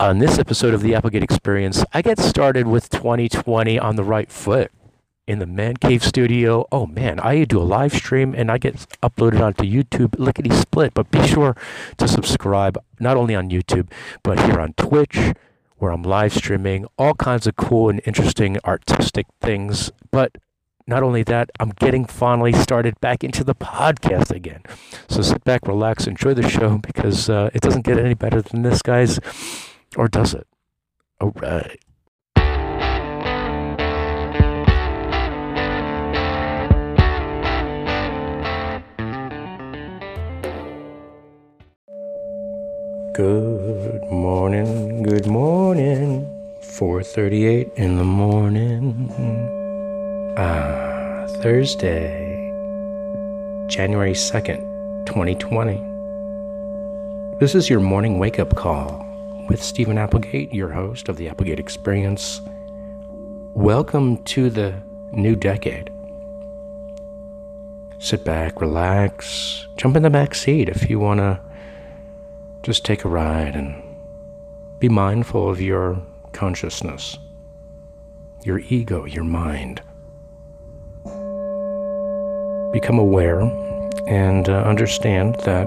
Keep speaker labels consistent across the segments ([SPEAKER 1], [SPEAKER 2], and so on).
[SPEAKER 1] On this episode of the Applegate Experience, I get started with 2020 on the right foot in the Man Cave studio. Oh man, I do a live stream and I get uploaded onto YouTube lickety split. But be sure to subscribe not only on YouTube, but here on Twitch, where I'm live streaming all kinds of cool and interesting artistic things. But not only that, I'm getting finally started back into the podcast again. So sit back, relax, enjoy the show because uh, it doesn't get any better than this, guys. Or does it? All right. Good morning, good morning. 4:38 in the morning. Ah, Thursday, January 2nd, 2020. This is your morning wake-up call with Steven Applegate, your host of the Applegate Experience. Welcome to the new decade. Sit back, relax, jump in the back seat if you want to just take a ride and be mindful of your consciousness, your ego, your mind. Become aware and uh, understand that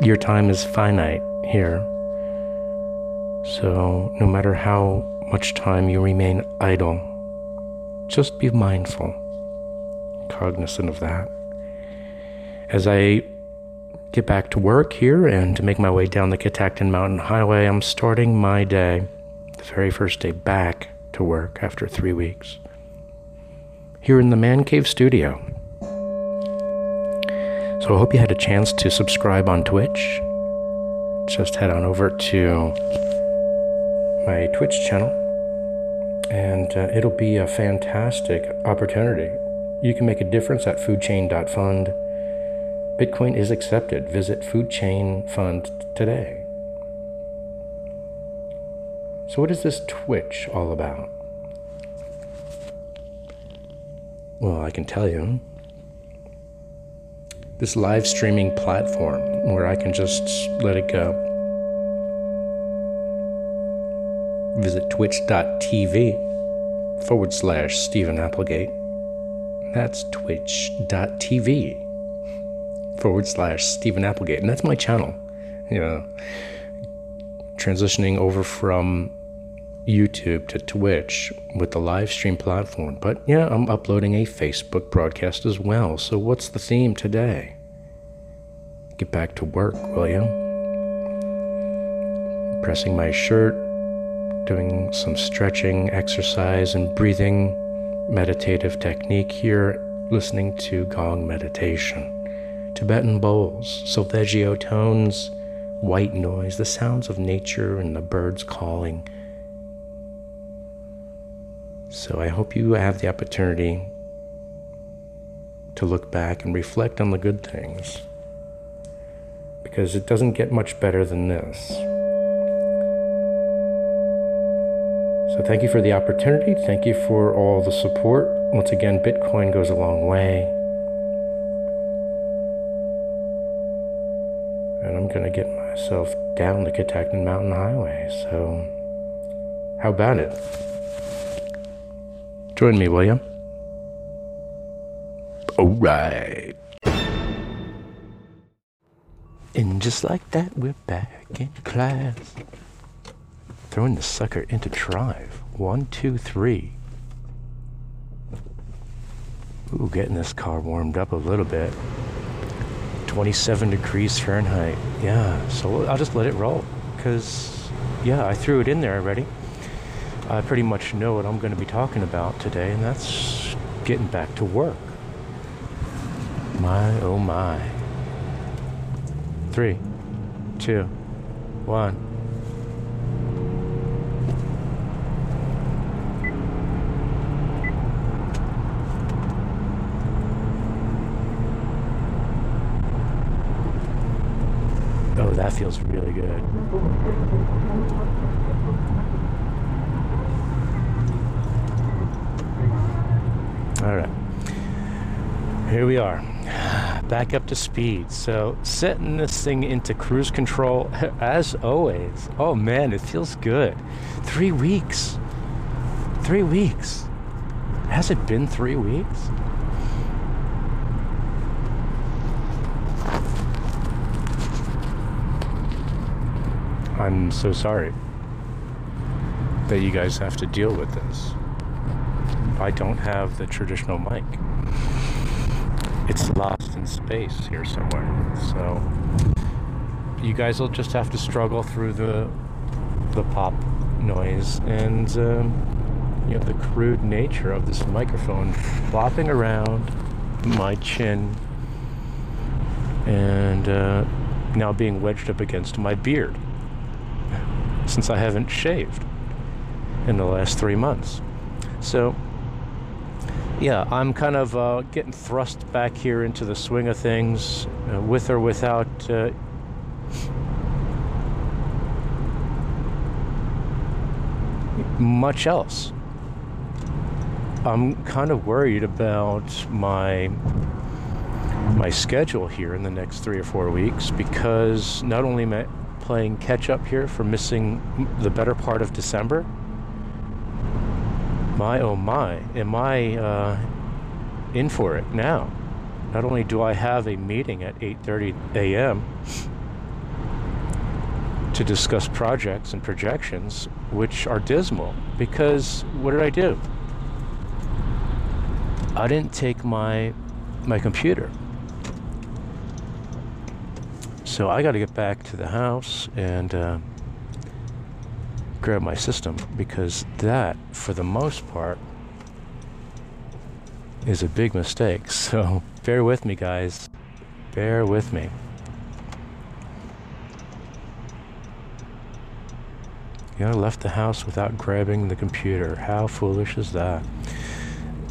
[SPEAKER 1] your time is finite here so, no matter how much time you remain idle, just be mindful, cognizant of that. As I get back to work here and to make my way down the Catoctin Mountain Highway, I'm starting my day, the very first day back to work after three weeks, here in the Man Cave studio. So I hope you had a chance to subscribe on Twitch. Just head on over to my Twitch channel, and uh, it'll be a fantastic opportunity. You can make a difference at foodchain.fund. Bitcoin is accepted. Visit Foodchain Fund today. So, what is this Twitch all about? Well, I can tell you. This live streaming platform where I can just let it go visit twitch.tv forward slash Steven Applegate. That's twitch.tv forward slash Steven Applegate. And that's my channel. You know, transitioning over from YouTube to Twitch with the live stream platform. But yeah, I'm uploading a Facebook broadcast as well. So what's the theme today? Get back to work, will you? Pressing my shirt, doing some stretching exercise and breathing meditative technique here, listening to gong meditation, Tibetan bowls, solfeggio tones, white noise, the sounds of nature and the birds calling. So I hope you have the opportunity to look back and reflect on the good things because it doesn't get much better than this. So thank you for the opportunity. Thank you for all the support. Once again, Bitcoin goes a long way. And I'm going to get myself down the Catoctin Mountain Highway. So, how about it? Join me, will you? All right. And just like that, we're back in class. Throwing the sucker into drive. One, two, three. Ooh, getting this car warmed up a little bit. 27 degrees Fahrenheit. Yeah, so I'll just let it roll. Because, yeah, I threw it in there already. I pretty much know what I'm going to be talking about today, and that's getting back to work. My, oh my. Three, two, one. That feels really good. All right. Here we are. back up to speed. So setting this thing into cruise control as always. Oh man, it feels good. Three weeks. Three weeks. Has it been three weeks? I'm so sorry that you guys have to deal with this. I don't have the traditional mic. It's lost in space here somewhere. So you guys will just have to struggle through the the pop noise and um, you know the crude nature of this microphone flopping around my chin and uh, now being wedged up against my beard since I haven't shaved in the last three months. So yeah, I'm kind of uh, getting thrust back here into the swing of things, uh, with or without. Uh, much else. I'm kind of worried about my my schedule here in the next three or four weeks because not only I playing catch up here for missing the better part of December, my oh my, am I uh, in for it now? Not only do I have a meeting at 8:30 a.m. to discuss projects and projections, which are dismal, because what did I do? I didn't take my my computer. So I got to get back to the house and uh, grab my system because that, for the most part, is a big mistake. So bear with me, guys. Bear with me. You know, left the house without grabbing the computer. How foolish is that?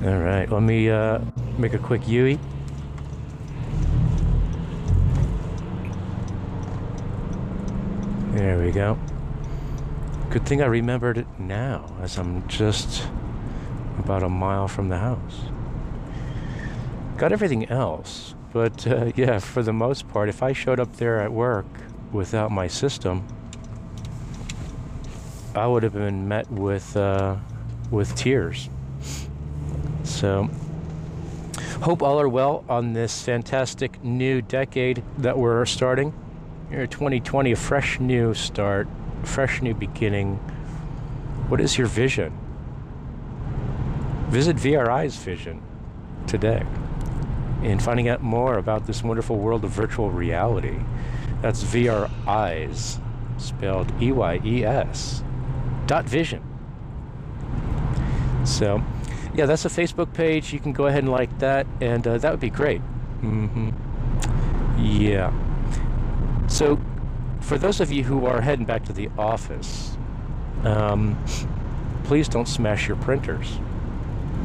[SPEAKER 1] All right, let me uh, make a quick UE. We go. Good thing I remembered it now, as I'm just about a mile from the house. Got everything else, but uh, yeah, for the most part, if I showed up there at work without my system, I would have been met with uh, with tears. So, hope all are well on this fantastic new decade that we're starting. Year 2020, a fresh new start fresh new beginning. What is your vision? Visit VR Eyes vision today in finding out more about this wonderful world of virtual reality. That's VR Eyes, spelled E Y E S, dot vision. So, yeah, that's a Facebook page. You can go ahead and like that, and uh, that would be great. Mm-hmm. Yeah. So, for those of you who are heading back to the office, um, please don't smash your printers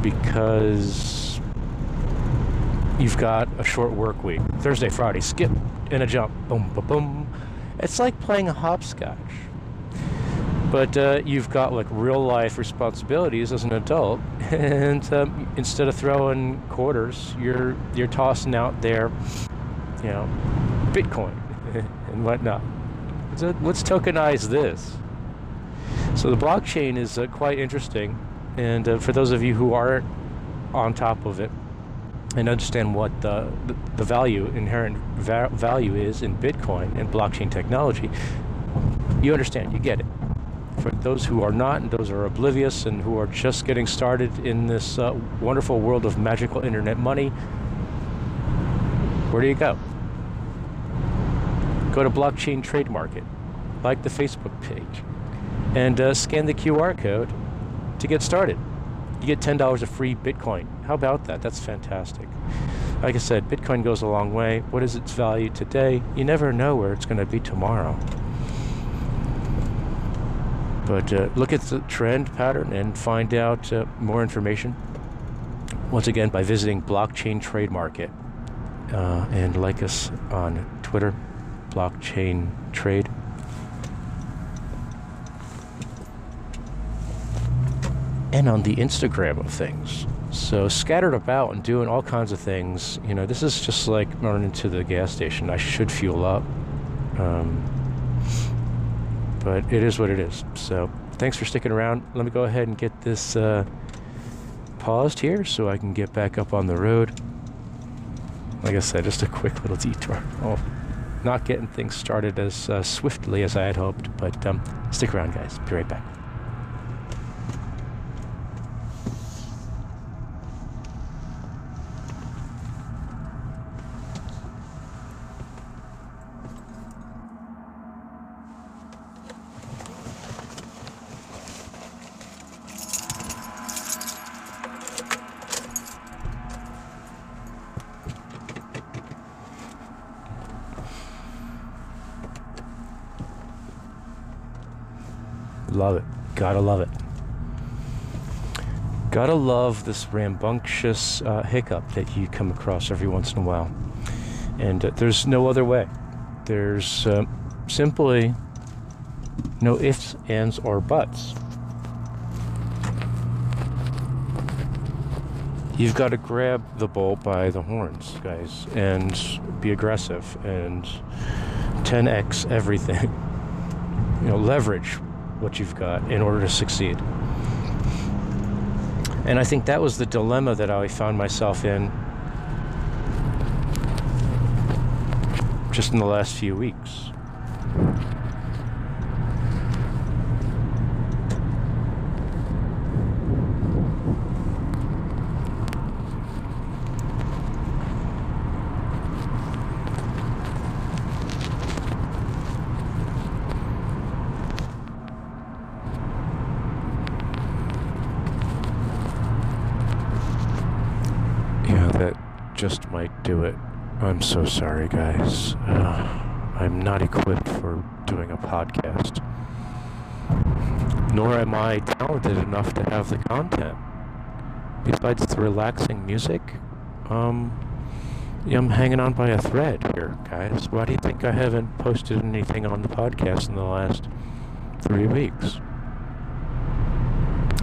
[SPEAKER 1] because you've got a short work week. Thursday, Friday, skip and a jump. Boom, boom, boom. It's like playing a hopscotch. But uh, you've got like real life responsibilities as an adult, and um, instead of throwing quarters, you're you're tossing out there, you know, Bitcoin and whatnot. Let's tokenize this. So the blockchain is uh, quite interesting, and uh, for those of you who aren't on top of it and understand what the, the, the value, inherent va value is in Bitcoin and blockchain technology, you understand, you get it. For those who are not and those who are oblivious and who are just getting started in this uh, wonderful world of magical internet money, where do you go? Go to Blockchain Trade Market, like the Facebook page, and uh, scan the QR code to get started. You get $10 of free Bitcoin. How about that? That's fantastic. Like I said, Bitcoin goes a long way. What is its value today? You never know where it's going to be tomorrow. But uh, look at the trend pattern and find out uh, more information. Once again, by visiting Blockchain Trade Market uh, and like us on Twitter, blockchain trade. And on the Instagram of things. So scattered about and doing all kinds of things. You know, this is just like running to the gas station. I should fuel up. Um, but it is what it is. So thanks for sticking around. Let me go ahead and get this uh, paused here so I can get back up on the road. Like I said, just a quick little detour. Oh, not getting things started as uh, swiftly as I had hoped, but um, stick around, guys. Be right back. Love it. Gotta love it. Gotta love this rambunctious uh, hiccup that you come across every once in a while. And uh, there's no other way. There's uh, simply no ifs, ands, or buts. You've got to grab the bull by the horns, guys, and be aggressive and 10x everything. you know, leverage what you've got in order to succeed. And I think that was the dilemma that I found myself in just in the last few weeks. just might do it. I'm so sorry, guys. Uh, I'm not equipped for doing a podcast. Nor am I talented enough to have the content. Besides the relaxing music, um, I'm hanging on by a thread here, guys. Why do you think I haven't posted anything on the podcast in the last three weeks?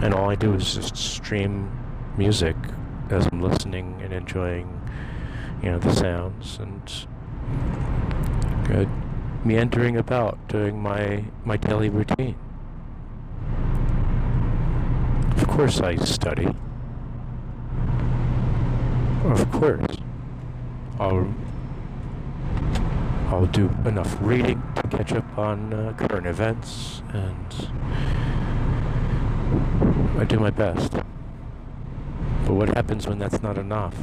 [SPEAKER 1] And all I do is just stream music as I'm listening and enjoying you know, the sounds and good meandering about doing my my daily routine. Of course I study. Of course. I'll I'll do enough reading to catch up on uh, current events and I do my best. But what happens when that's not enough?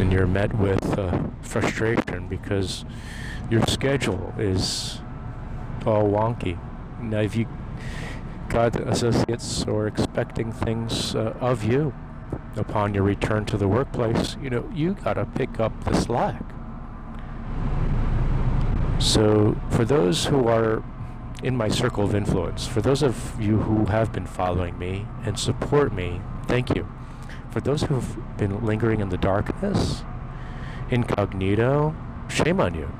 [SPEAKER 1] And you're met with uh, frustration because your schedule is all wonky. Now, if you got associates or expecting things uh, of you upon your return to the workplace, you know, you got to pick up the slack. So, for those who are in my circle of influence, for those of you who have been following me and support me, thank you for those who've been lingering in the darkness, incognito, shame on you.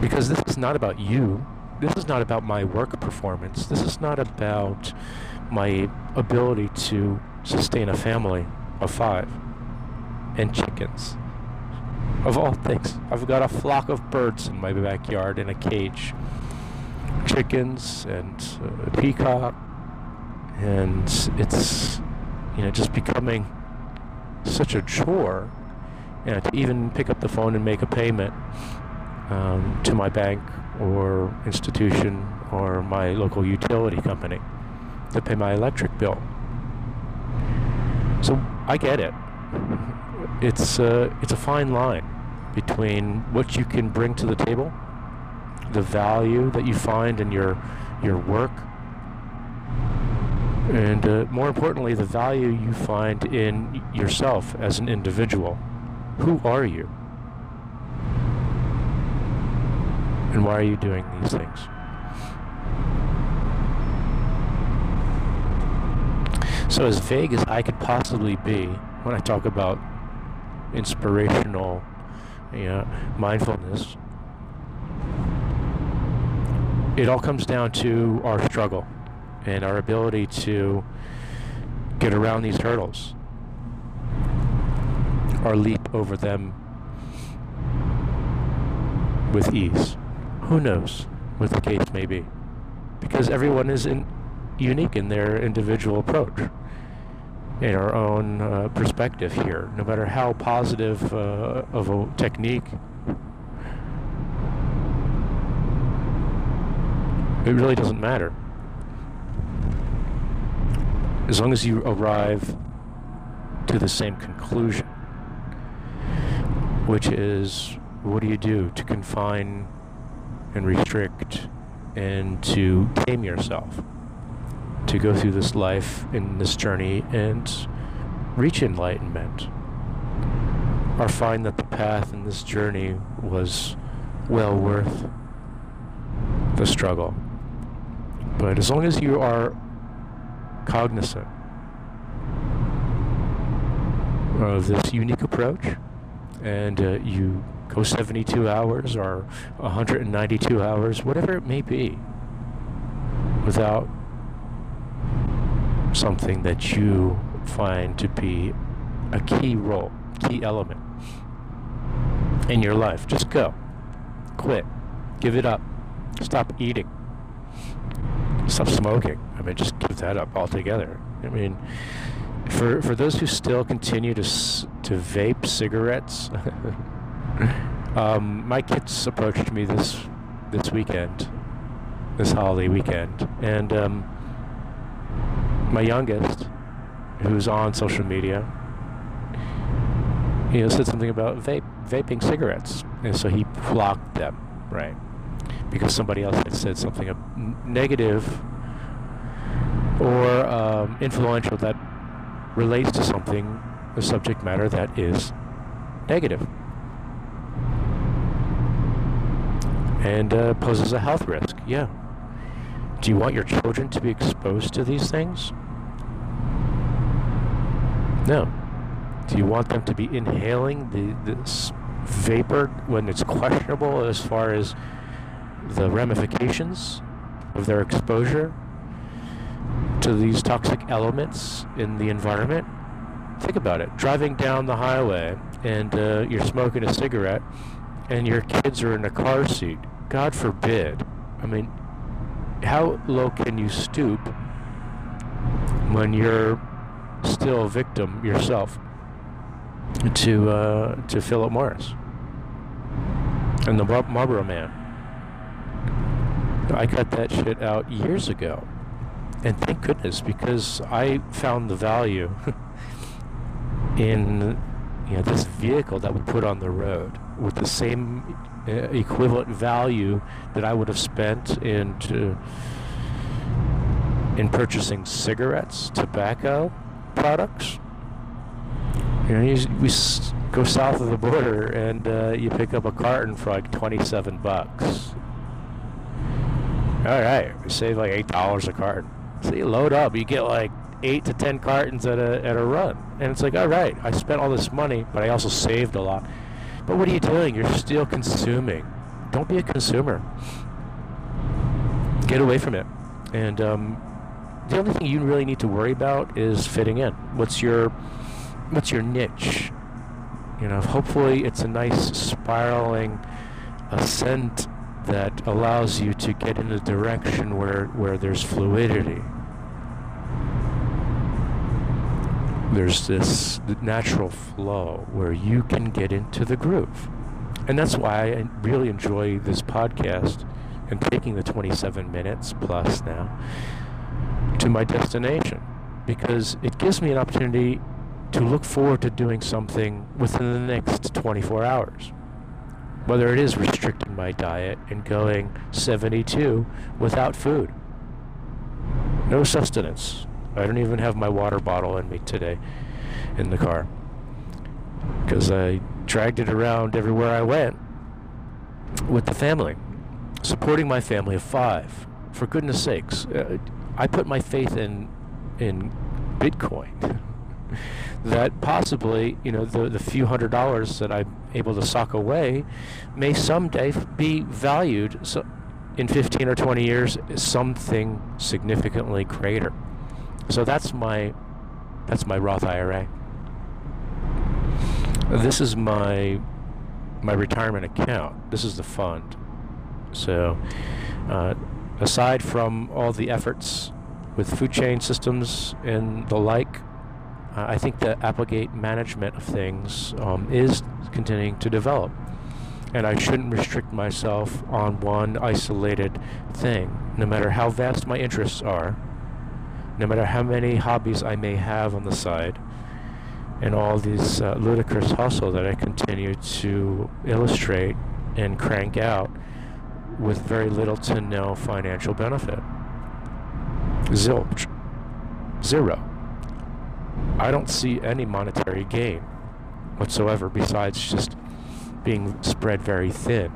[SPEAKER 1] Because this is not about you. This is not about my work performance. This is not about my ability to sustain a family of five and chickens. Of all things, I've got a flock of birds in my backyard in a cage. Chickens and a peacock and it's you know just becoming such a chore you know, to even pick up the phone and make a payment um, to my bank or institution or my local utility company to pay my electric bill. So I get it. It's uh, it's a fine line between what you can bring to the table, the value that you find in your your work and uh, more importantly, the value you find in yourself as an individual. Who are you? And why are you doing these things? So, as vague as I could possibly be when I talk about inspirational you know, mindfulness, it all comes down to our struggle and our ability to get around these hurdles or leap over them with ease. Who knows what the case may be? Because everyone is in, unique in their individual approach, in our own uh, perspective here. No matter how positive uh, of a technique, it really doesn't matter. As long as you arrive to the same conclusion, which is what do you do to confine and restrict and to tame yourself to go through this life in this journey and reach enlightenment or find that the path in this journey was well worth the struggle. But as long as you are cognizant of this unique approach and uh, you go 72 hours or 192 hours, whatever it may be, without something that you find to be a key role, key element in your life. Just go. Quit. Give it up. Stop eating. Stop smoking. I mean, just give that up altogether. I mean, for for those who still continue to to vape cigarettes, um, my kids approached me this this weekend, this holiday weekend, and um, my youngest, who's on social media, you know, said something about vape, vaping cigarettes, and so he blocked them, right? Because somebody else had said something negative or um, influential that relates to something, a subject matter that is and uh, poses a health risk. Yeah. Do you want your children to be exposed to these things? No. Do you want them to be inhaling the, this vapor when it's questionable as far as the ramifications of their exposure to these toxic elements in the environment? Think about it. Driving down the highway and uh, you're smoking a cigarette and your kids are in a car seat. God forbid. I mean, how low can you stoop when you're still a victim yourself to uh, to Philip Morris and the Mar- Marlboro Man? I cut that shit out years ago, and thank goodness because I found the value in you know this vehicle that we put on the road with the same uh, equivalent value that I would have spent into in purchasing cigarettes, tobacco products. You know, you, we go south of the border and uh, you pick up a carton for like 27 bucks. All right, we save like eight dollars a carton. So you load up, you get like eight to ten cartons at a at a run, and it's like, all right, I spent all this money, but I also saved a lot. But what are you doing? You're still consuming. Don't be a consumer. Get away from it. And um, the only thing you really need to worry about is fitting in. What's your what's your niche? You know, hopefully it's a nice spiraling ascent that allows you to get in a direction where, where there's fluidity. there's this natural flow where you can get into the groove. And that's why I really enjoy this podcast and taking the 27 minutes plus now to my destination because it gives me an opportunity to look forward to doing something within the next 24 hours. Whether it is restricting my diet and going 72 without food, no sustenance, I don't even have my water bottle in me today in the car because I dragged it around everywhere I went with the family, supporting my family of five. For goodness sakes, uh, I put my faith in in Bitcoin. that possibly, you know, the, the few hundred dollars that I'm able to sock away may someday be valued so in 15 or 20 years something significantly greater. So that's my That's my Roth IRA. This is my my retirement account. This is the fund. So, uh, aside from all the efforts with food chain systems and the like, uh, I think the Applegate management of things um, is continuing to develop. And I shouldn't restrict myself on one isolated thing, no matter how vast my interests are, no matter how many hobbies I may have on the side, and all these uh, ludicrous hustle that I continue to illustrate and crank out with very little to no financial benefit. Zilch. Zero. I don't see any monetary gain whatsoever besides just being spread very thin.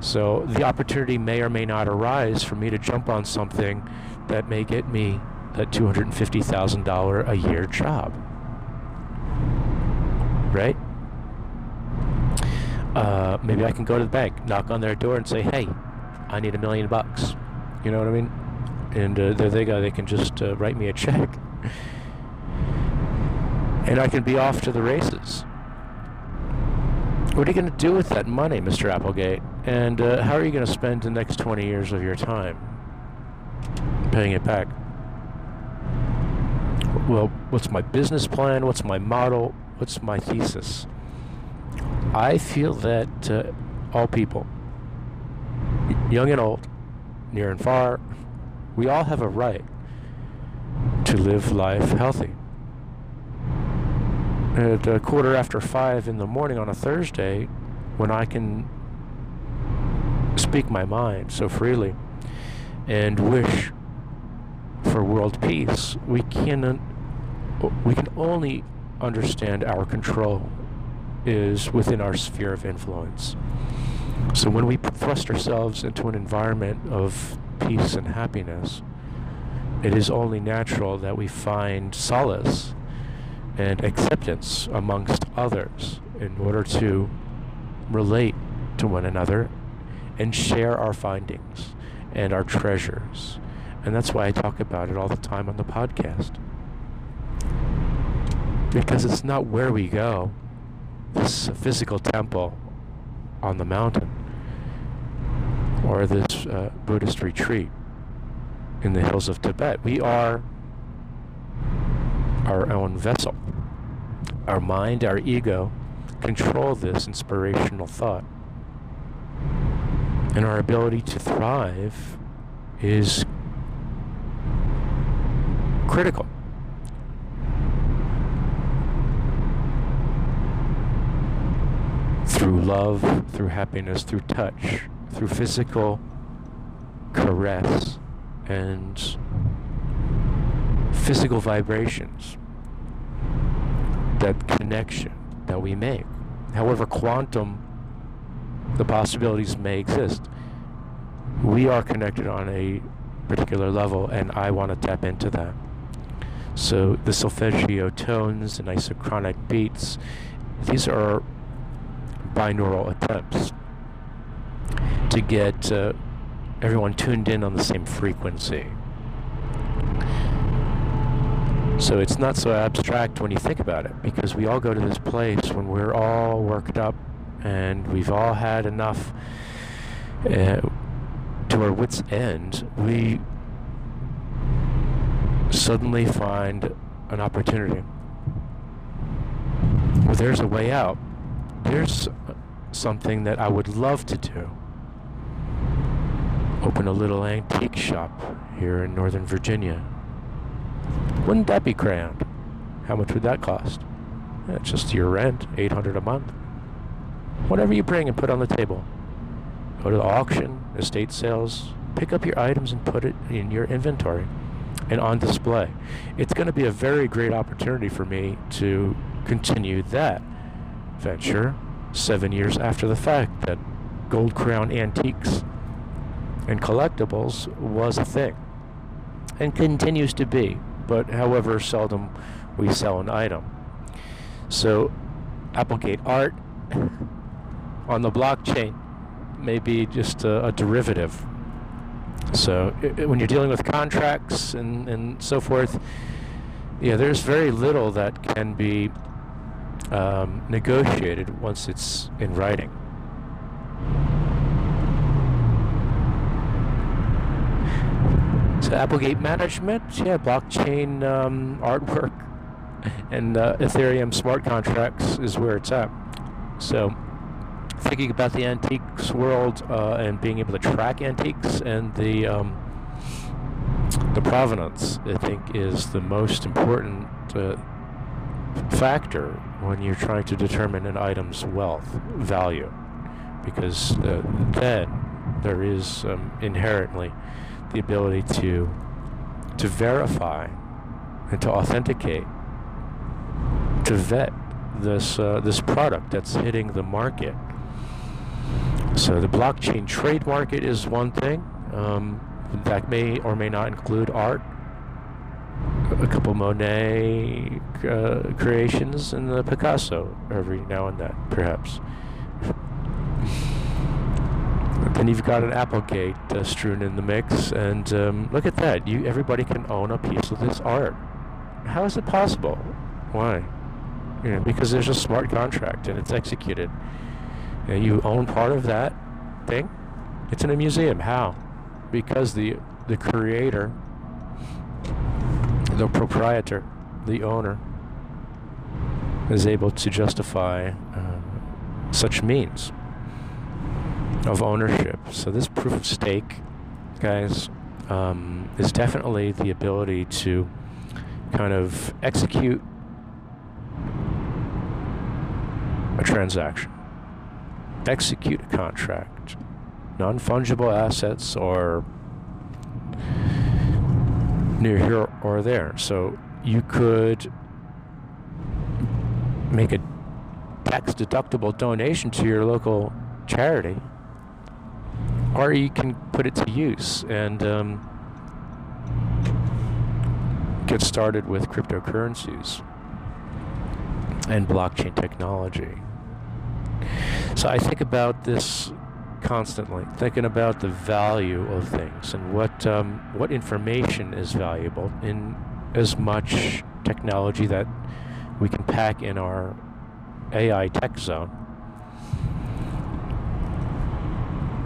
[SPEAKER 1] So the opportunity may or may not arise for me to jump on something that may get me that $250,000 a year job. Right? Uh, maybe I can go to the bank, knock on their door, and say, "Hey, I need a million bucks." You know what I mean? And uh, there they go. They can just uh, write me a check, and I can be off to the races. What are you going to do with that money, Mr. Applegate? And uh, how are you going to spend the next 20 years of your time paying it back? Well, what's my business plan? What's my model? What's my thesis? I feel that uh, all people, young and old, near and far, we all have a right to live life healthy. Uh, At a quarter after five in the morning on a Thursday, when I can speak my mind so freely and wish for world peace, we can we can only understand our control is within our sphere of influence. So when we thrust ourselves into an environment of peace and happiness, it is only natural that we find solace and acceptance amongst others in order to relate to one another and share our findings and our treasures. And that's why I talk about it all the time on the podcast. Because it's not where we go, this physical temple on the mountain or this uh, Buddhist retreat in the hills of Tibet. We are our own vessel. Our mind, our ego control this inspirational thought. And our ability to thrive is critical. through love, through happiness, through touch, through physical caress and physical vibrations, that connection that we make. However, quantum, the possibilities may exist. We are connected on a particular level, and I want to tap into that. So the solfeggio tones and isochronic beats, these are binaural attempts to get uh, everyone tuned in on the same frequency. So it's not so abstract when you think about it, because we all go to this place when we're all worked up and we've all had enough uh, to our wits' end. We suddenly find an opportunity. Well, there's a way out There's something that I would love to do. Open a little antique shop here in Northern Virginia. Wouldn't that be grand? How much would that cost? Yeah, just your rent, 800 a month. Whatever you bring and put on the table. Go to the auction, estate sales, pick up your items and put it in your inventory and on display. It's going to be a very great opportunity for me to continue that venture seven years after the fact that Gold Crown Antiques and Collectibles was a thing and continues to be, but however seldom we sell an item. So, Applegate art on the blockchain may be just a, a derivative. So, it, when you're dealing with contracts and, and so forth, yeah, there's very little that can be um, negotiated once it's in writing. Applegate management, yeah, blockchain um, artwork and uh, Ethereum smart contracts is where it's at. So thinking about the antiques world uh, and being able to track antiques and the um, the provenance, I think, is the most important uh, factor when you're trying to determine an item's wealth value, because uh, then there is um, inherently the ability to to verify and to authenticate, to vet this uh, this product that's hitting the market. So the blockchain trade market is one thing. Um, that may or may not include art, a couple Monet uh, creations, and the Picasso every now and then, perhaps. Then you've got an Applegate uh, strewn in the mix, and um, look at that! You everybody can own a piece of this art. How is it possible? Why? You know, because there's a smart contract and it's executed. And you own part of that thing. It's in a museum. How? because the the creator, the proprietor, the owner, is able to justify uh, such means of ownership. So this proof of stake, guys, um, is definitely the ability to kind of execute a transaction, execute a contract, non-fungible assets are near here or there. So you could make a tax deductible donation to your local charity, or you can put it to use and um, get started with cryptocurrencies and blockchain technology. So I think about this constantly thinking about the value of things and what um, what information is valuable in as much technology that we can pack in our AI tech zone.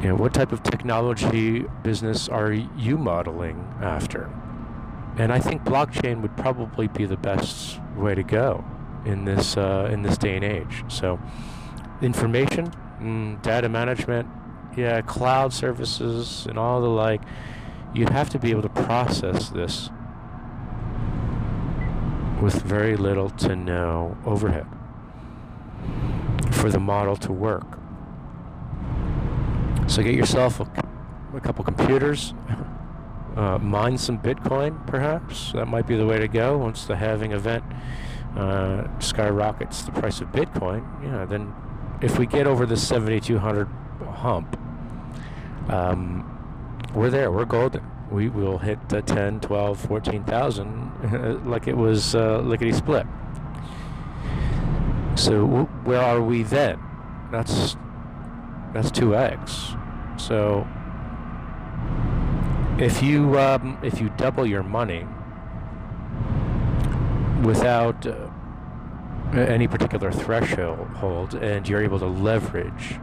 [SPEAKER 1] You know, what type of technology business are you modeling after? And I think blockchain would probably be the best way to go in this uh, in this day and age. So, information, mm, data management, yeah, cloud services and all the like, you have to be able to process this with very little to no overhead for the model to work. So get yourself a, a couple computers, uh, mine some Bitcoin, perhaps. That might be the way to go once the halving event uh, skyrockets the price of Bitcoin. Yeah, then if we get over the 7,200 hump, um, we're there. We're golden. We will hit the 10, 12, 14,000 like it was uh, lickety split. So where are we then? That's that's 2x. So if you um, if you double your money without uh, any particular threshold, hold and you're able to leverage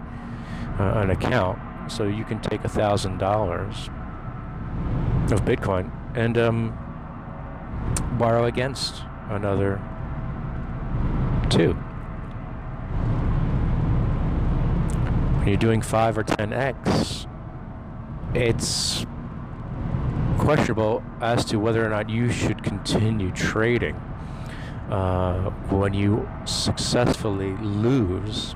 [SPEAKER 1] uh, an account so you can take a thousand dollars of Bitcoin and um, borrow against another two. When you're doing five or ten x, it's questionable as to whether or not you should continue trading uh, when you successfully lose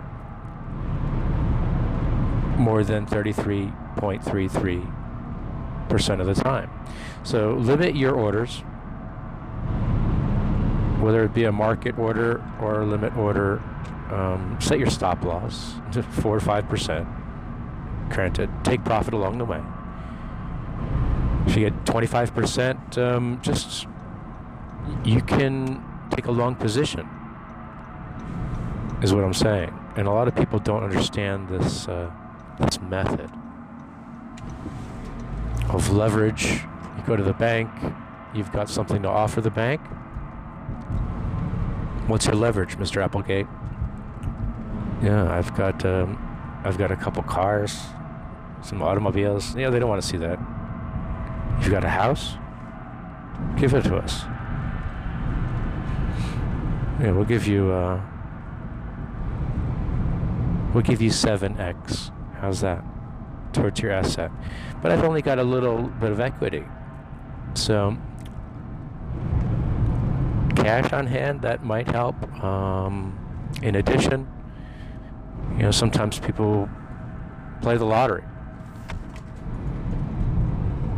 [SPEAKER 1] more than 33.33% of the time. So limit your orders, whether it be a market order or a limit order. Um, set your stop loss to 4 or 5%. Granted, take profit along the way. If you get 25%, um, just you can take a long position, is what I'm saying. And a lot of people don't understand this. Uh, this method of leverage. You go to the bank, you've got something to offer the bank. What's your leverage, Mr. Applegate? Yeah, I've got um, I've got a couple cars, some automobiles. Yeah, they don't want to see that. You've got a house? Give it to us. Yeah, we'll give you uh, we'll give you seven X. How's that? Towards your asset. But I've only got a little bit of equity. So cash on hand that might help. Um, in addition, you know, sometimes people play the lottery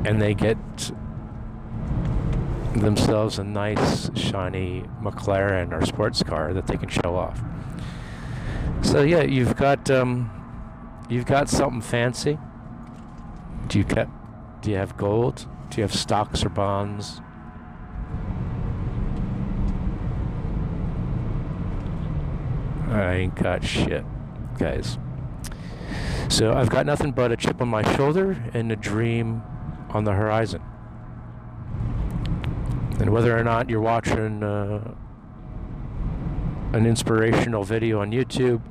[SPEAKER 1] and they get themselves a nice shiny McLaren or sports car that they can show off. So yeah, you've got um, you've got something fancy. Do you get? Do you have gold? Do you have stocks or bonds? I ain't got shit, guys. So I've got nothing but a chip on my shoulder and a dream on the horizon. And whether or not you're watching uh, an inspirational video on YouTube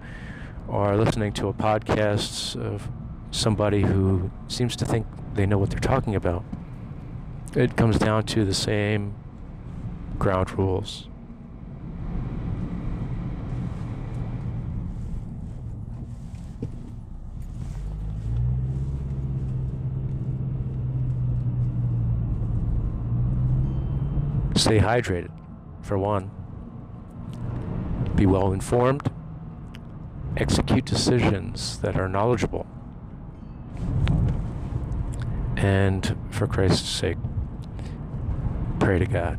[SPEAKER 1] or listening to a podcast of somebody who seems to think they know what they're talking about, it comes down to the same ground rules. Stay hydrated, for one. Be well informed. Execute decisions that are knowledgeable. And for Christ's sake, pray to God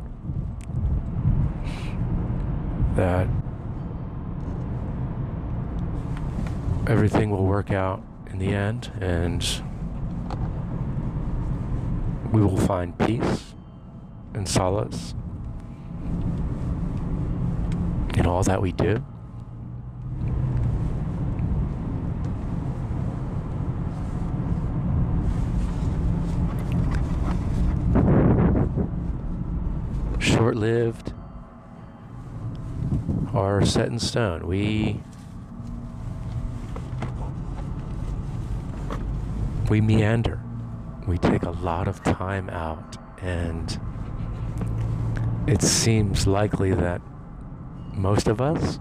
[SPEAKER 1] that everything will work out in the end and we will find peace and solace in all that we do. Short lived are set in stone. We we meander. We take a lot of time out and it seems likely that most of us,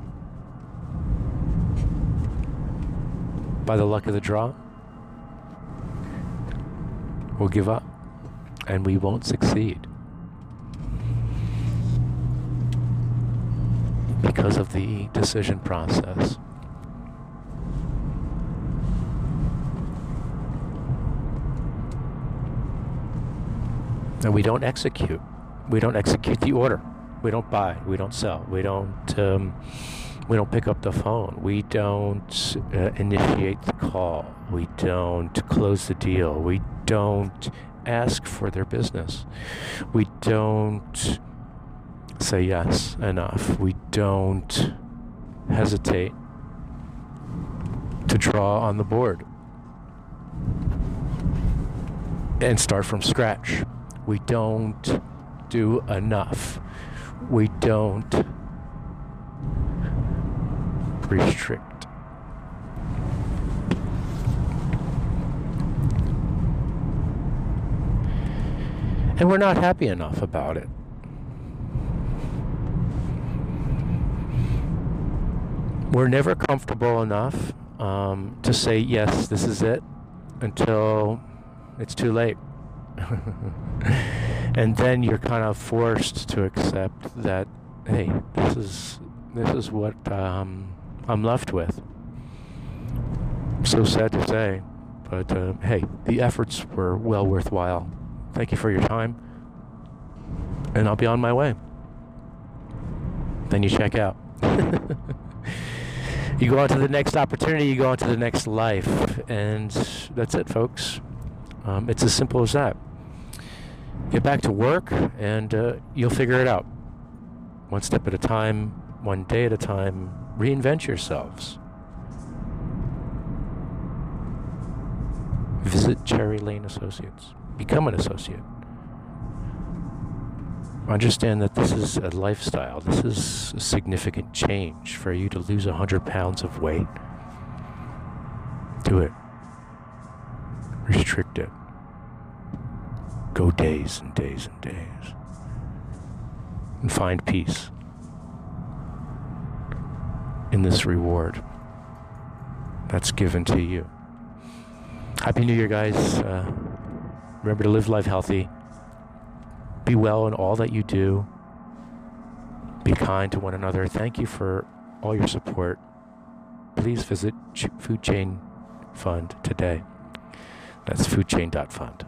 [SPEAKER 1] by the luck of the draw, will give up and we won't succeed because of the decision process. And we don't execute we don't execute the order. We don't buy. We don't sell. We don't. Um, we don't pick up the phone. We don't uh, initiate the call. We don't close the deal. We don't ask for their business. We don't say yes enough. We don't hesitate to draw on the board and start from scratch. We don't do enough. We don't restrict. And we're not happy enough about it. We're never comfortable enough um, to say, yes, this is it, until it's too late. and then you're kind of forced to accept that hey this is this is what um, I'm left with. So sad to say but uh, hey the efforts were well worthwhile. Thank you for your time and I'll be on my way. Then you check out. You go on to the next opportunity you go on to the next life and that's it folks. Um, it's as simple as that get back to work and uh, you'll figure it out. One step at a time, one day at a time, reinvent yourselves. Visit Cherry Lane Associates. Become an associate. understand that this is a lifestyle. This is a significant change for you to lose 100 pounds of weight. Do it. Restrict it. Go days and days and days. And find peace in this reward that's given to you. Happy New Year, guys. Uh, remember to live life healthy. Be well in all that you do. Be kind to one another. Thank you for all your support. Please visit Food Chain Fund today. That's foodchain.fund.